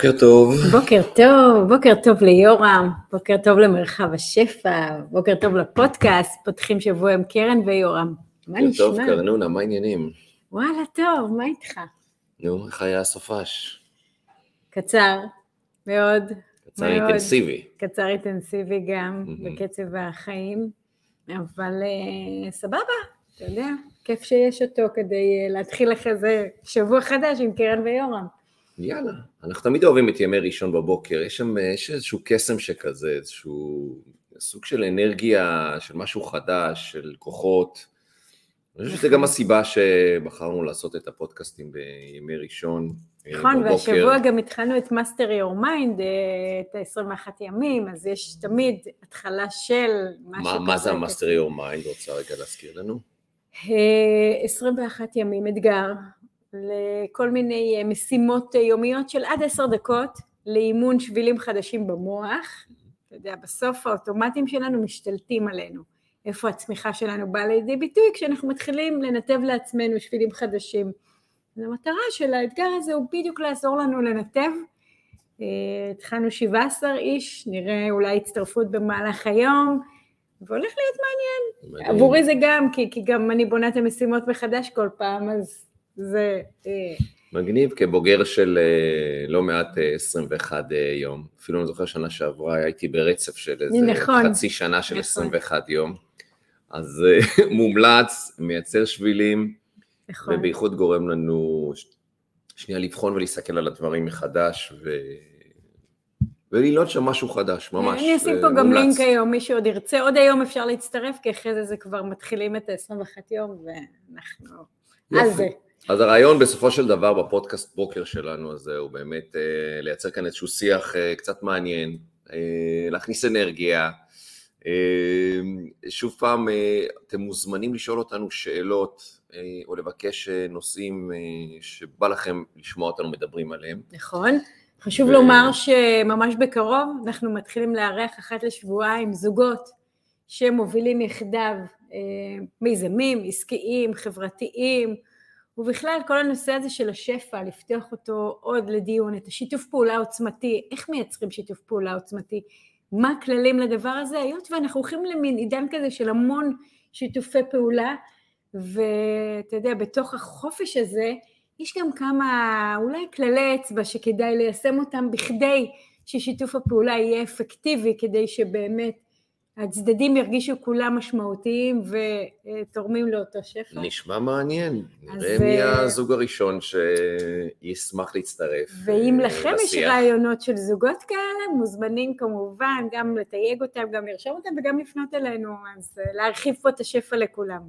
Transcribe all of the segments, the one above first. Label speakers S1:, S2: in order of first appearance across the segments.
S1: בוקר טוב.
S2: בוקר טוב, בוקר טוב ליורם, בוקר טוב למרחב השפע, בוקר טוב לפודקאסט, פותחים שבוע עם קרן ויורם. מה נשמע?
S1: טוב, קרנונה, מה העניינים?
S2: וואלה, טוב, מה איתך?
S1: נו, איך היה הסופש?
S2: קצר, מאוד.
S1: קצר מאוד, אינטנסיבי.
S2: קצר אינטנסיבי גם, mm-hmm. בקצב החיים, אבל uh, סבבה, אתה יודע, כיף שיש אותו כדי uh, להתחיל אחרי זה שבוע חדש עם קרן ויורם.
S1: יאללה, אנחנו תמיד אוהבים את ימי ראשון בבוקר, יש שם יש איזשהו קסם שכזה, איזשהו סוג של אנרגיה, של משהו חדש, של כוחות. אני חושב שזו גם הסיבה שבחרנו לעשות את הפודקאסטים בימי ראשון.
S2: אה, נכון, והשבוע גם התחלנו את Master your mind, אה, את ה-21 ימים, אז יש תמיד התחלה של
S1: משהו מה זה ה Master your mind? רוצה רגע להזכיר לנו?
S2: 21 אה, ימים, אתגר, לכל מיני אה, משימות אה, יומיות של עד עשר דקות לאימון שבילים חדשים במוח. אתה יודע, בסוף האוטומטים שלנו משתלטים עלינו. איפה הצמיחה שלנו באה לידי ביטוי כשאנחנו מתחילים לנתב לעצמנו שבילים חדשים. המטרה של האתגר הזה הוא בדיוק לעזור לנו לנתב. אה, התחלנו 17 איש, נראה אולי הצטרפות במהלך היום, והולך להיות מעניין. מדהים. עבורי זה גם, כי, כי גם אני בונה את המשימות מחדש כל פעם, אז זה... אה,
S1: מגניב, כבוגר של אה, לא מעט 21 אה, יום. אפילו אני זוכר שנה שעברה הייתי ברצף של איזה נכון, חצי שנה של נכון. 21 יום. אז מומלץ, מייצר שבילים, נכון. ובייחוד גורם לנו שנייה לבחון ולהסתכל על הדברים מחדש, ו... וללמוד שם משהו חדש, ממש.
S2: אני אשים פה גם מומלץ. לינק היום, מי שעוד ירצה, עוד היום אפשר להצטרף, כי אחרי זה זה כבר מתחילים את ה-21 יום, ואנחנו על זה.
S1: אז הרעיון בסופו של דבר בפודקאסט בוקר שלנו הזה הוא באמת אה, לייצר כאן איזשהו שיח אה, קצת מעניין, אה, להכניס אנרגיה. אה, שוב פעם, אה, אתם מוזמנים לשאול אותנו שאלות אה, או לבקש אה, נושאים אה, שבא לכם לשמוע אותנו מדברים עליהם.
S2: נכון. חשוב ו... לומר שממש בקרוב אנחנו מתחילים לארח אחת לשבועיים זוגות שמובילים יחדיו אה, מיזמים עסקיים, חברתיים, ובכלל כל הנושא הזה של השפע, לפתוח אותו עוד לדיון, את השיתוף פעולה העוצמתי, איך מייצרים שיתוף פעולה עוצמתי, מה הכללים לדבר הזה, היות ואנחנו הולכים למין עידן כזה של המון שיתופי פעולה, ואתה יודע, בתוך החופש הזה, יש גם כמה אולי כללי אצבע שכדאי ליישם אותם בכדי ששיתוף הפעולה יהיה אפקטיבי, כדי שבאמת הצדדים ירגישו כולם משמעותיים ותורמים לאותו שפע.
S1: נשמע מעניין, נראה מי אה, הזוג הראשון שישמח להצטרף
S2: ואם אה, לכם יש רעיונות של זוגות כאלה, מוזמנים כמובן גם לתייג אותם, גם לרשום אותם וגם לפנות אלינו, אז אה, להרחיב פה את השפע לכולם.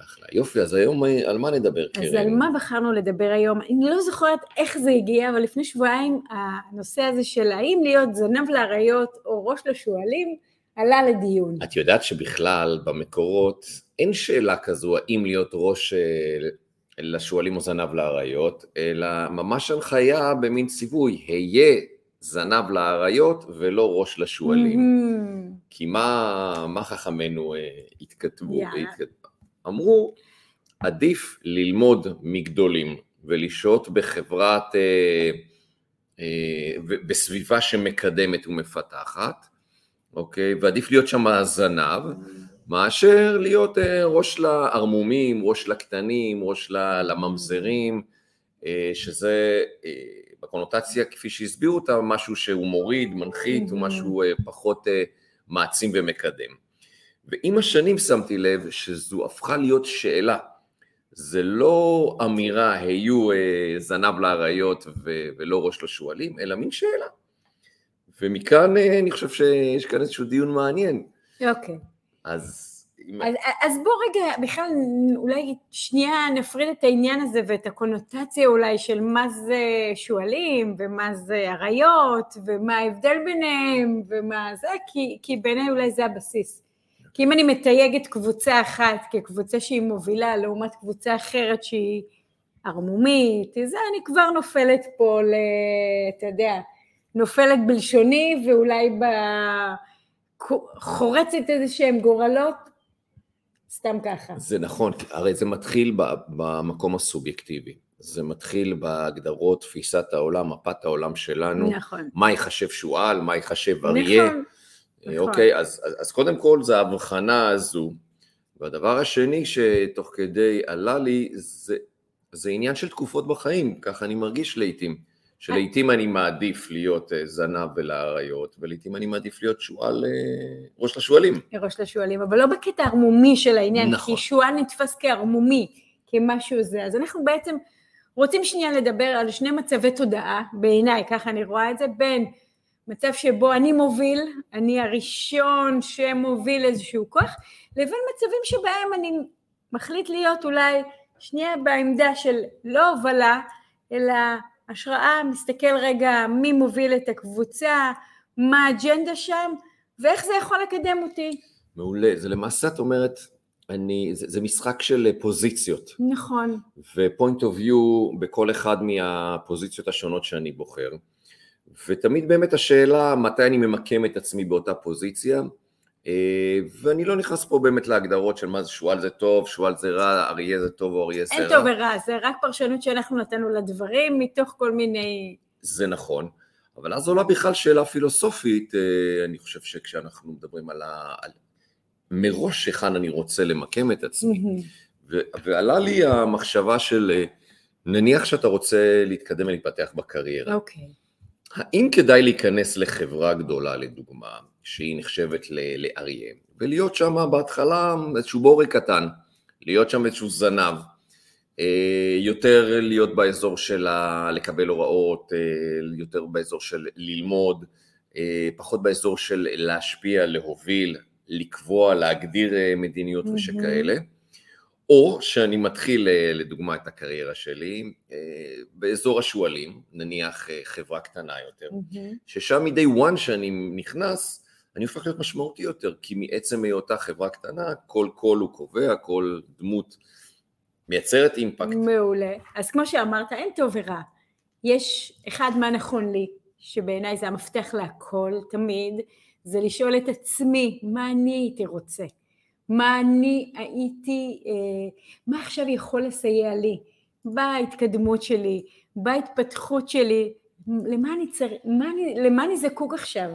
S1: אחלה, יופי, אז היום על מה נדבר,
S2: קרן? אז על מה בחרנו לדבר היום? אני לא זוכרת איך זה הגיע, אבל לפני שבועיים הנושא הזה של האם להיות זנב לאריות או ראש לשועלים, עלה לדיון.
S1: את יודעת שבכלל במקורות אין שאלה כזו האם להיות ראש אה, לשועלים או זנב לאריות, אלא ממש הנחיה במין ציווי, היה זנב לאריות ולא ראש לשועלים. Mm-hmm. כי מה, מה חכמינו אה, התכתבו? Yeah. התכתבו? אמרו, עדיף ללמוד מגדולים ולשהות בחברת, אה, אה, בסביבה שמקדמת ומפתחת, אוקיי? ועדיף להיות שם הזנב, מאשר להיות אה, ראש לערמומים, ראש לקטנים, ראש לממזרים, אה, שזה אה, בקונוטציה, כפי שהסבירו אותה, משהו שהוא מוריד, מנחית, הוא משהו פחות מעצים ומקדם. ועם השנים שמתי לב שזו הפכה להיות שאלה. זה לא אמירה, היו זנב לאריות ולא ראש לשועלים, אלא מין שאלה. ומכאן אה, אני חושב שיש כאן איזשהו דיון מעניין.
S2: אוקיי.
S1: אז...
S2: אז, אז בוא רגע, בכלל אולי שנייה נפריד את העניין הזה ואת הקונוטציה אולי של מה זה שועלים ומה זה אריות ומה ההבדל ביניהם ומה זה, כי, כי בעיניי אולי זה הבסיס. כי אם אני מתייגת קבוצה אחת כקבוצה שהיא מובילה לעומת קבוצה אחרת שהיא ערמומית, זה אני כבר נופלת פה ל... אתה יודע, נופלת בלשוני ואולי חורצת איזה שהם גורלות, סתם ככה.
S1: זה נכון, הרי זה מתחיל במקום הסובייקטיבי. זה מתחיל בהגדרות תפיסת העולם, מפת העולם שלנו.
S2: נכון.
S1: מה ייחשב שועל, מה ייחשב אריה.
S2: נכון. נכון.
S1: אוקיי, אז, אז, אז קודם כל זה ההבחנה הזו. והדבר השני שתוך כדי עלה לי, זה, זה עניין של תקופות בחיים, ככה אני מרגיש לעיתים. שלעיתים אני מעדיף להיות אה, זנב ולאריות, ולעיתים אני מעדיף להיות שועל, אה, ראש לשועלים.
S2: ראש לשועלים, אבל לא בקטע ערמומי של העניין,
S1: נכון.
S2: כי שועל נתפס כערמומי, כמשהו זה. אז אנחנו בעצם רוצים שנייה לדבר על שני מצבי תודעה, בעיניי, ככה אני רואה את זה, בין מצב שבו אני מוביל, אני הראשון שמוביל איזשהו כוח, לבין מצבים שבהם אני מחליט להיות אולי שנייה בעמדה של לא הובלה, אלא השראה, מסתכל רגע מי מוביל את הקבוצה, מה האג'נדה שם, ואיך זה יכול לקדם אותי.
S1: מעולה, זה למעשה את אומרת, אני, זה, זה משחק של פוזיציות,
S2: נכון,
S1: ו-point of view בכל אחד מהפוזיציות השונות שאני בוחר, ותמיד באמת השאלה מתי אני ממקם את עצמי באותה פוזיציה, אה, ואני לא נכנס פה באמת להגדרות של מה זה שועל זה טוב, שועל זה רע, אריה זה טוב או אריה זה רע.
S2: אין טוב ורע, זה רק פרשנות שאנחנו נתנו לדברים מתוך כל מיני...
S1: זה נכון, אבל אז עולה בכלל שאלה פילוסופית, אה, אני חושב שכשאנחנו מדברים על ה... על... מראש היכן אני רוצה למקם את עצמי, ו... ועלה לי המחשבה של אה, נניח שאתה רוצה להתקדם ולהתפתח בקריירה,
S2: אוקיי.
S1: האם כדאי להיכנס לחברה גדולה לדוגמה, שהיא נחשבת לאריה, ולהיות שם בהתחלה איזשהו בורג קטן, להיות שם איזשהו זנב, אה, יותר להיות באזור של ה- לקבל הוראות, אה, יותר באזור של ללמוד, אה, פחות באזור של להשפיע, להוביל, לקבוע, להגדיר מדיניות
S2: מהמם.
S1: ושכאלה. או שאני מתחיל לדוגמה את הקריירה שלי באזור השועלים, נניח חברה קטנה יותר,
S2: מהמם.
S1: ששם מ-day one שאני נכנס, אני הופך להיות משמעותי יותר, כי מעצם היותה חברה קטנה, כל קול הוא קובע, כל דמות מייצרת אימפקט.
S2: מעולה. אז כמו שאמרת, אין טוב ורע. יש אחד מה נכון לי, שבעיניי זה המפתח להכל תמיד, זה לשאול את עצמי, מה אני הייתי רוצה? מה אני הייתי, אה, מה עכשיו יכול לסייע לי בהתקדמות שלי, בהתפתחות שלי, למה אני, צר... מה אני, למה אני זקוק עכשיו?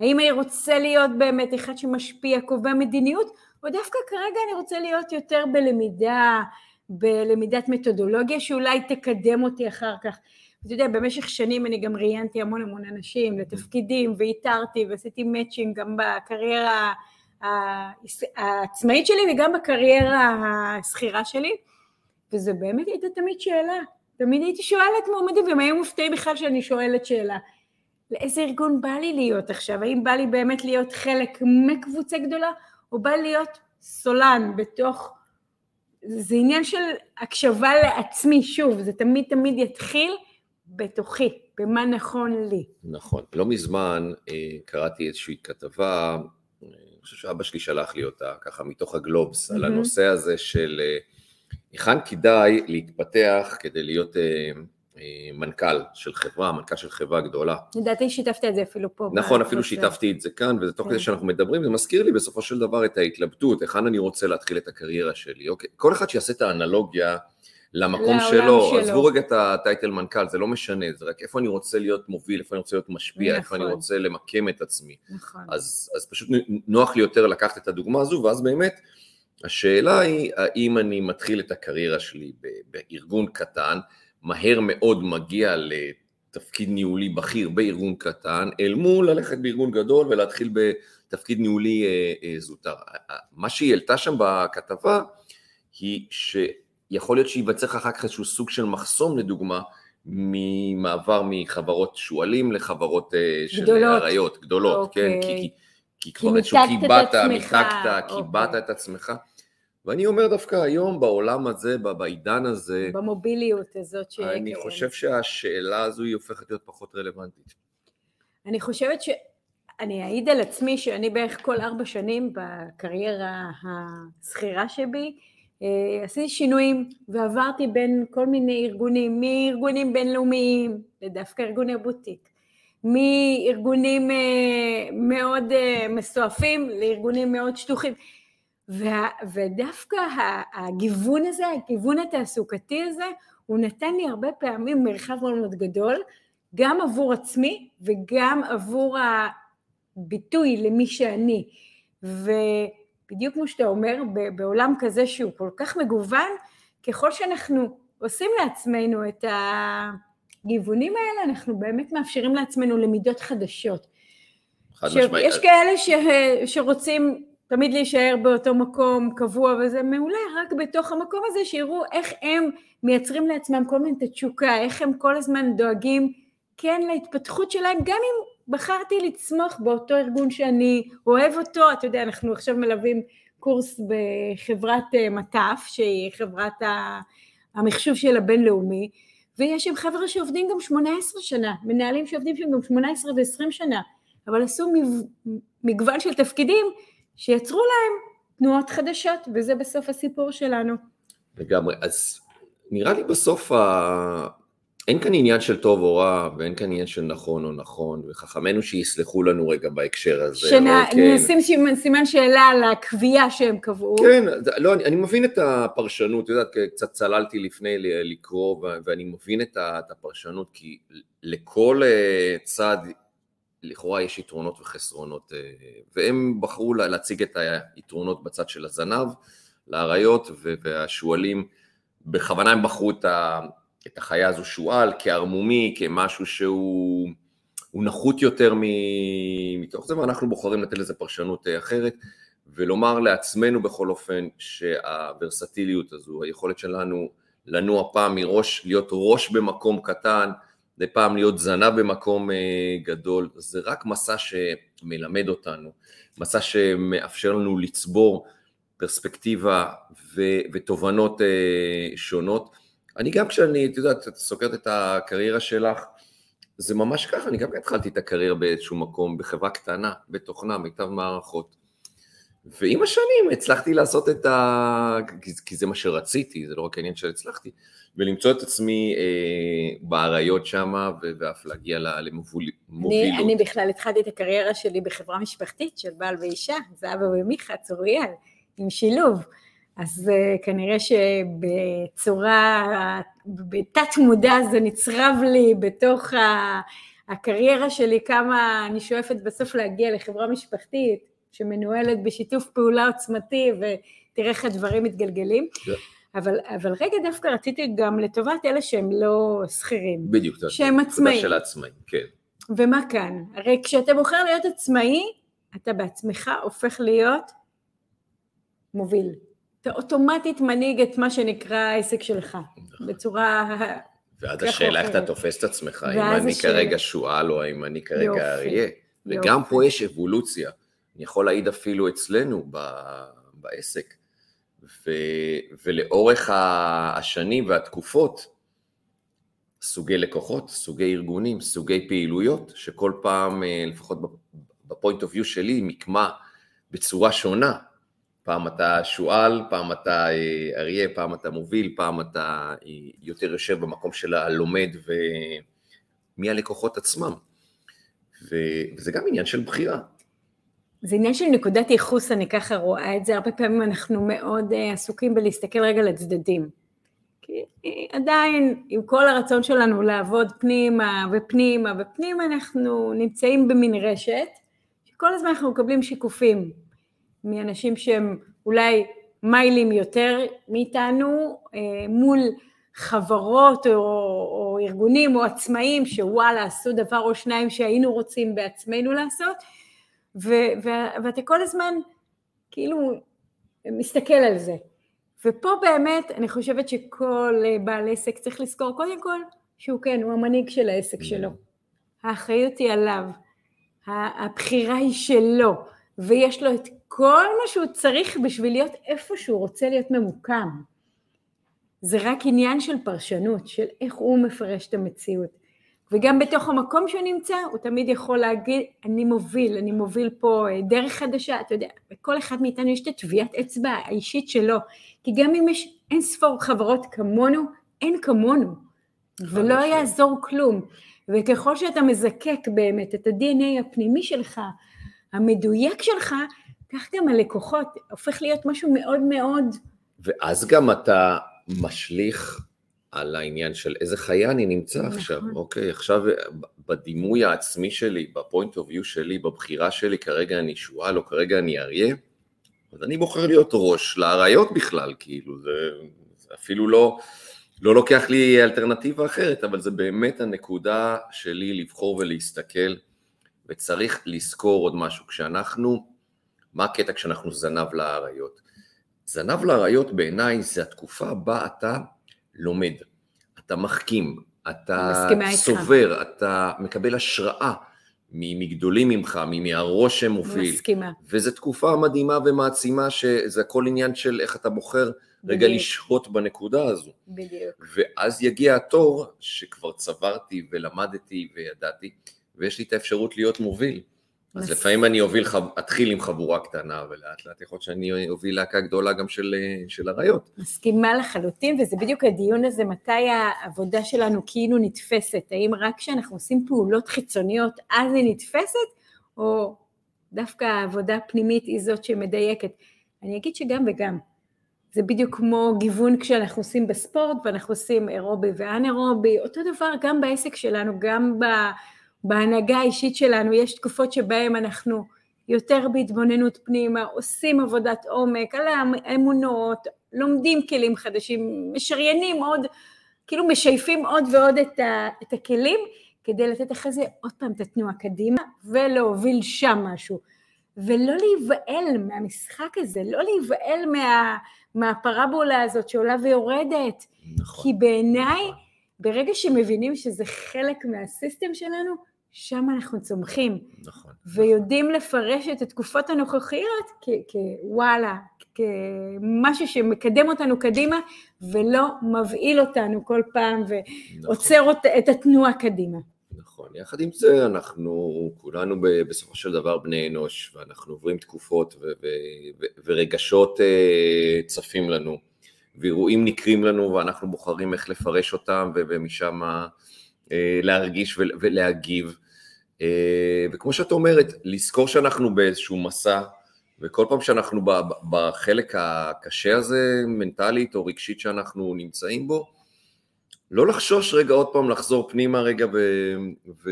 S2: האם אני רוצה להיות באמת אחד שמשפיע, קובע מדיניות, או דווקא כרגע אני רוצה להיות יותר בלמידה, בלמידת מתודולוגיה שאולי תקדם אותי אחר כך. אתה יודע, במשך שנים אני גם ראיינתי המון המון אנשים לתפקידים ואיתרתי ועשיתי מאצ'ינג גם בקריירה העצמאית שלי וגם בקריירה השכירה שלי, וזה באמת הייתה תמיד שאלה. תמיד הייתי שואלת מועמדים, והם היו מופתעים בכלל שאני שואלת שאלה. לאיזה ארגון בא לי להיות עכשיו? האם בא לי באמת להיות חלק מקבוצה גדולה, או בא לי להיות סולן בתוך... זה עניין של הקשבה לעצמי, שוב, זה תמיד תמיד יתחיל בתוכי, במה נכון לי.
S1: נכון. לא מזמן אה, קראתי איזושהי כתבה, אה, אני חושב שאבא שלי שלח לי אותה, ככה מתוך הגלובס, על
S2: מהמם.
S1: הנושא הזה של אה, היכן כדאי להתפתח כדי להיות מנכ"ל של חברה, מנכ"ל של חברה גדולה.
S2: לדעתי שיתפת את זה אפילו פה.
S1: נכון, אפילו
S2: בקבוצה.
S1: שיתפתי את זה כאן, ותוך
S2: כן.
S1: כדי שאנחנו מדברים, זה מזכיר לי בסופו של דבר את ההתלבטות, היכן אני רוצה להתחיל את הקריירה שלי. אוקיי, כל אחד שיעשה את האנלוגיה למקום שלו,
S2: שלו.
S1: עזבו רגע את הטייטל מנכ"ל, זה לא משנה, זה רק איפה אני רוצה להיות מוביל, איפה אני רוצה להיות משפיע, איפה אני
S2: נכון.
S1: רוצה למקם את עצמי.
S2: נכון.
S1: אז, אז פשוט נוח לי יותר לקחת את הדוגמה הזו, ואז באמת, השאלה היא, האם אני מתחיל את הקריירה שלי בארגון קטן, מהר מאוד מגיע לתפקיד ניהולי בכיר בארגון קטן, אל מול ללכת בארגון גדול ולהתחיל בתפקיד ניהולי אה, אה, זוטר. מה שהיא העלתה שם בכתבה, היא שיכול להיות שייווצר אחר כך איזשהו סוג של מחסום, לדוגמה, ממעבר מחברות שועלים לחברות אה, של. אריות, גדולות,
S2: אוקיי.
S1: כן, כי, כי, כי כבר איזשהו קיבעת,
S2: עצמך,
S1: מיתגת, קיבעת
S2: אוקיי.
S1: את עצמך. ואני אומר דווקא היום בעולם הזה, בעידן הזה,
S2: במוביליות הזאת ש...
S1: אני
S2: כן.
S1: חושב שהשאלה הזו היא הופכת להיות פחות רלוונטית.
S2: אני חושבת ש... אני אעיד על עצמי שאני בערך כל ארבע שנים בקריירה השכירה שבי, אה, עשיתי שינויים ועברתי בין כל מיני ארגונים, מארגונים בינלאומיים לדווקא ארגוני בוטיק, מארגונים אה, מאוד אה, מסועפים לארגונים מאוד שטוחים. וה, ודווקא הגיוון הזה, הגיוון התעסוקתי הזה, הוא נתן לי הרבה פעמים מרחב מאוד מאוד גדול, גם עבור עצמי וגם עבור הביטוי למי שאני. ובדיוק כמו שאתה אומר, בעולם כזה שהוא כל כך מגוון, ככל שאנחנו עושים לעצמנו את הגיוונים האלה, אנחנו באמת מאפשרים לעצמנו למידות חדשות. חד משמעית. יש כאלה ש... שרוצים תמיד להישאר באותו מקום קבוע, וזה מעולה, רק בתוך המקום הזה שיראו איך הם מייצרים לעצמם כל מיני תשוקה, איך הם כל הזמן דואגים כן להתפתחות שלהם, גם אם בחרתי לצמוח באותו ארגון שאני אוהב אותו, אתה יודע, אנחנו עכשיו מלווים קורס בחברת אה, מט"ף, שהיא חברת המחשוב של הבינלאומי, ויש שם חבר'ה שעובדים גם 18 שנה, מנהלים שעובדים שם גם 18 ו-20 שנה, אבל עשו מגוון של תפקידים שיצרו להם תנועות חדשות, וזה בסוף הסיפור שלנו.
S1: לגמרי, אז נראה לי בסוף ה... אין כאן עניין של טוב או רע, ואין כאן עניין של נכון או נכון, וחכמינו שיסלחו לנו רגע בהקשר הזה.
S2: שנשים כן. סימן שאלה על הקביעה שהם קבעו.
S1: כן, לא, אני, אני מבין את הפרשנות, את יודעת, קצת צללתי לפני לקרוא, ואני מבין את הפרשנות, כי לכל אה, צד לכאורה יש יתרונות וחסרונות, אה, והם בחרו להציג את היתרונות בצד של הזנב, לאריות והשועלים, בכוונה הם בחרו את, את החיה הזו שועל כערמומי, כמשהו שהוא נחות יותר מתוך זה, ואנחנו בוחרים לתת לזה פרשנות אה, אחרת, ולומר לעצמנו בכל אופן שהוורסטיליות הזו, היכולת שלנו לנוע פעם מראש, להיות ראש במקום קטן, מדי פעם להיות זנב במקום אה, גדול, זה רק מסע שמלמד אותנו, מסע שמאפשר לנו לצבור פרספקטיבה ו- ותובנות אה, שונות. אני גם כשאני, את יודעת, את סוקרת את הקריירה שלך, זה ממש ככה, אני גם התחלתי את הקריירה באיזשהו מקום, בחברה קטנה, בתוכנה, מיטב מערכות. ועם השנים הצלחתי לעשות את ה... כי זה מה שרציתי, זה לא רק העניין שהצלחתי, ולמצוא את עצמי אה, באריות שם, ואף להגיע למובילות.
S2: אני, אני בכלל התחלתי את הקריירה שלי בחברה משפחתית של בעל ואישה, זהבה ומיכה, צוריאל, עם שילוב. אז uh, כנראה שבצורה, בתת מודע זה נצרב לי בתוך ה, הקריירה שלי, כמה אני שואפת בסוף להגיע לחברה משפחתית שמנוהלת בשיתוף פעולה עוצמתי, ותראה איך הדברים מתגלגלים. Yeah. אבל, אבל רגע דווקא רציתי גם לטובת אלה שהם לא שכירים.
S1: בדיוק,
S2: שהם עצמאים.
S1: של העצמאים, כן.
S2: ומה כאן? הרי כשאתה בוחר להיות עצמאי, אתה בעצמך הופך להיות מוביל. אתה אוטומטית מנהיג את מה שנקרא העסק שלך, נכון. בצורה...
S1: ואז השאלה איך אתה תופס את עצמך, אם אני השאל... כרגע שועל או אם אני כרגע אריה. וגם פה יש אבולוציה. אני יכול להעיד אפילו אצלנו בעסק. ו, ולאורך השנים והתקופות, סוגי לקוחות, סוגי ארגונים, סוגי פעילויות, שכל פעם, אה, לפחות בפוינט אוף יו שלי, מקמה בצורה שונה. פעם אתה שועל, פעם אתה אה, אריה, פעם אתה מוביל, פעם אתה אה, יותר יושב במקום של הלומד ומי הלקוחות עצמם. וזה גם עניין של בחירה.
S2: זה עניין של נקודת ייחוס, אני ככה רואה את זה, הרבה פעמים אנחנו מאוד uh, עסוקים בלהסתכל רגע לצדדים. כי עדיין, עם כל הרצון שלנו לעבוד פנימה ופנימה ופנימה, אנחנו נמצאים במין רשת, שכל הזמן אנחנו מקבלים שיקופים מאנשים שהם אולי מיילים יותר מאיתנו, uh, מול חברות או, או ארגונים או עצמאים שוואלה עשו דבר או שניים שהיינו רוצים בעצמנו לעשות, ו- ו- ואתה כל הזמן כאילו מסתכל על זה. ופה באמת אני חושבת שכל בעל עסק צריך לזכור קודם כל שהוא כן, הוא המנהיג של העסק שלו. האחריות היא עליו, הבחירה היא שלו, ויש לו את כל מה שהוא צריך בשביל להיות איפה שהוא רוצה להיות ממוקם. זה רק עניין של פרשנות, של איך הוא מפרש את המציאות. וגם בתוך המקום שהוא נמצא, הוא תמיד יכול להגיד, אני מוביל, אני מוביל פה אה, דרך חדשה, אתה יודע, לכל אחד מאיתנו יש את הטביעת אצבע האישית שלו, כי גם אם יש אין ספור חברות כמונו, אין כמונו, ולא יעזור כלום. וככל שאתה מזקק באמת את ה-DNA הפנימי שלך, המדויק שלך, כך גם הלקוחות הופך להיות משהו מאוד מאוד...
S1: ואז גם אתה משליך על העניין של איזה חיה אני נמצא
S2: נכון.
S1: עכשיו, אוקיי, עכשיו בדימוי העצמי שלי, בפוינט אוף יו שלי, בבחירה שלי, כרגע אני שועל או כרגע אני אריה, אז אני בוחר להיות ראש לאריות בכלל, כאילו, זה, זה אפילו לא, לא לוקח לי אלטרנטיבה אחרת, אבל זה באמת הנקודה שלי לבחור ולהסתכל, וצריך לזכור עוד משהו, כשאנחנו, מה הקטע כשאנחנו זנב לאריות? זנב לאריות בעיניי זה התקופה בה אתה לומד, אתה מחכים, אתה
S2: מסכימה איתך.
S1: סובר, אתה מקבל השראה מגדולים ממך, מהראש שמוביל,
S2: מסכימה.
S1: וזו תקופה מדהימה ומעצימה שזה הכל עניין של איך אתה בוחר רגע
S2: בדיוק.
S1: לשהות בנקודה הזו.
S2: בדיוק.
S1: ואז יגיע התור שכבר צברתי ולמדתי וידעתי, ויש לי את האפשרות להיות מוביל. אז לפעמים אני אוביל, אתחיל עם חבורה קטנה, ולאט לאט יכול להיות שאני אוביל להקה גדולה גם של, של אריות.
S2: מסכימה לחלוטין, וזה בדיוק הדיון הזה, מתי העבודה שלנו כאילו נתפסת, האם רק כשאנחנו עושים פעולות חיצוניות אז היא נתפסת, או דווקא העבודה הפנימית היא זאת שמדייקת. אני אגיד שגם וגם. זה בדיוק כמו גיוון כשאנחנו עושים בספורט, ואנחנו עושים אירובי ואנאירובי, אותו דבר גם בעסק שלנו, גם ב- בהנהגה האישית שלנו, יש תקופות שבהן אנחנו יותר בהתבוננות פנימה, עושים עבודת עומק על האמונות, לומדים כלים חדשים, משריינים עוד, כאילו משייפים עוד ועוד את, ה, את הכלים, כדי לתת אחרי זה עוד פעם את התנועה קדימה, ולהוביל שם משהו. ולא להיבהל מהמשחק הזה, לא להיבהל מה, מהפרבולה הזאת שעולה ויורדת,
S1: נכון.
S2: כי בעיניי, ברגע שמבינים שזה חלק מהסיסטם שלנו, שם אנחנו צומחים.
S1: נכון.
S2: ויודעים לפרש את התקופות הנוכחיות כוואלה, כמשהו שמקדם אותנו קדימה ולא מבהיל אותנו כל פעם
S1: נכון.
S2: ועוצר אות- את התנועה קדימה.
S1: נכון, יחד עם זה אנחנו כולנו בסופו של דבר בני אנוש ואנחנו עוברים תקופות ו- ו- ו- ורגשות אה, צפים לנו ואירועים נקרים לנו ואנחנו בוחרים איך לפרש אותם ו- ומשם אה, להרגיש ול- ולהגיב וכמו שאת אומרת, לזכור שאנחנו באיזשהו מסע וכל פעם שאנחנו בחלק הקשה הזה, מנטלית או רגשית שאנחנו נמצאים בו, לא לחשוש רגע עוד פעם לחזור פנימה רגע ו, ו,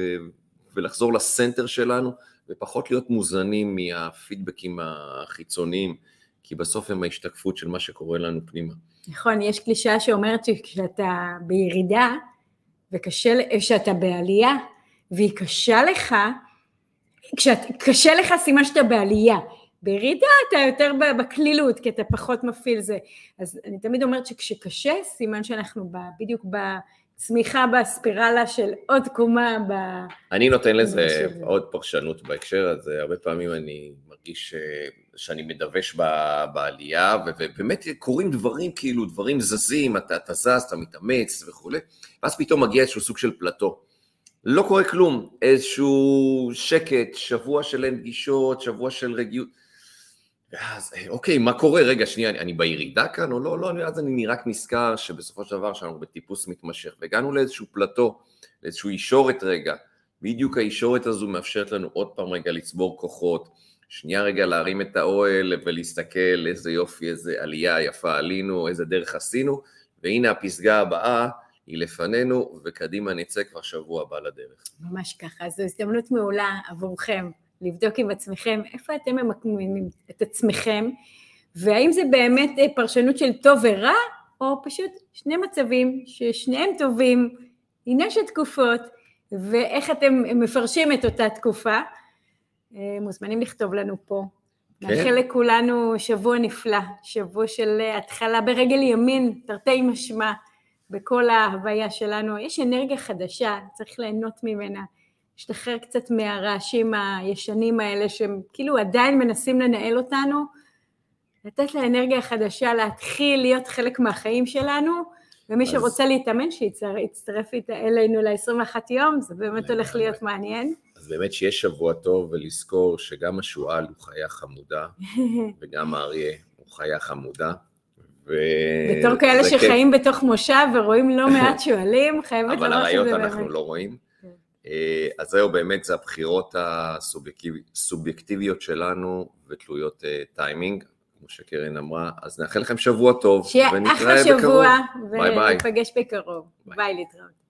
S1: ולחזור לסנטר שלנו ופחות להיות מוזנים מהפידבקים החיצוניים כי בסוף הם ההשתקפות של מה שקורה לנו פנימה.
S2: נכון, יש קלישאה שאומרת שכשאתה בירידה וקשה, שאתה בעלייה והיא קשה לך, כשקשה לך סימן שאתה בעלייה, בירידה אתה יותר בקלילות כי אתה פחות מפעיל זה. אז אני תמיד אומרת שכשקשה סימן שאנחנו ב, בדיוק בצמיחה בספירלה של עוד קומה ב...
S1: אני נותן לזה
S2: שזה.
S1: עוד פרשנות בהקשר הזה, הרבה פעמים אני מרגיש אה, שאני מדווש ב- בעלייה ו- ובאמת קורים דברים כאילו, דברים זזים, אתה, אתה זז, אתה מתאמץ וכולי, ואז פתאום מגיע איזשהו סוג של פלטו. לא קורה כלום, איזשהו שקט, שבוע של אין פגישות, שבוע של רגיעות. ואז, אה, אוקיי, מה קורה? רגע, שנייה, אני, אני בירידה כאן או לא? לא, אני- אז אני רק נזכר שבסופו של דבר שאנחנו בטיפוס מתמשך, והגענו לאיזשהו פלטו, לאיזשהו ישורת רגע. בדיוק הישורת הזו מאפשרת לנו עוד פעם רגע לצבור כוחות, שנייה רגע להרים את האוהל ולהסתכל איזה יופי, איזה עלייה יפה עלינו, איזה דרך עשינו, והנה הפסגה הבאה היא לפנינו, וקדימה נצא כבר שבוע הבא לדרך.
S2: ממש ככה, זו הזדמנות מעולה עבורכם לבדוק עם עצמכם איפה אתם ממקמים את עצמכם, והאם זה באמת אה, פרשנות של טוב ורע, או פשוט שני מצבים ששניהם טובים, עניין של תקופות, ואיך אתם מפרשים את אותה תקופה. אה, מוזמנים לכתוב לנו פה.
S1: כן.
S2: נאחל לכולנו שבוע נפלא, שבוע של אה, התחלה ברגל ימין, תרתי משמע, בכל ההוויה שלנו. יש אנרגיה חדשה, צריך ליהנות ממנה. להשתחרר קצת מהרעשים הישנים האלה שהם כאילו עדיין מנסים לנהל אותנו, לתת לאנרגיה החדשה להתחיל להיות חלק מהחיים שלנו, ומי
S1: אז-
S2: שרוצה להתאמן שיצטרף אלינו ל-21 יום, זה באמת הולך להיות מעניין.
S1: אז באמת שיהיה שבוע טוב ולזכור שגם השועל הוא חיה חמודה, וגם האריה הוא חיה חמודה. ו...
S2: בתור כאלה
S1: זה כיף.
S2: שחיים בתוך מושב ורואים לא מעט שועלים, חייבת
S1: אבל
S2: לומר
S1: אריות
S2: שזה
S1: אנחנו
S2: באמת.
S1: לא רואים.
S2: כן.
S1: אה, אז זהו, באמת זה הבחירות הסובייקטיביות שלנו ותלויות אה, טיימינג. כמו שקרן אמרה, אז נאחל לכם שבוע טוב,
S2: שיהיה
S1: ונתראה
S2: אחלה
S1: בקרוב.
S2: שבוע,
S1: ביי ביי.
S2: וניפגש בקרוב.
S1: ביי.
S2: ביי להתראות.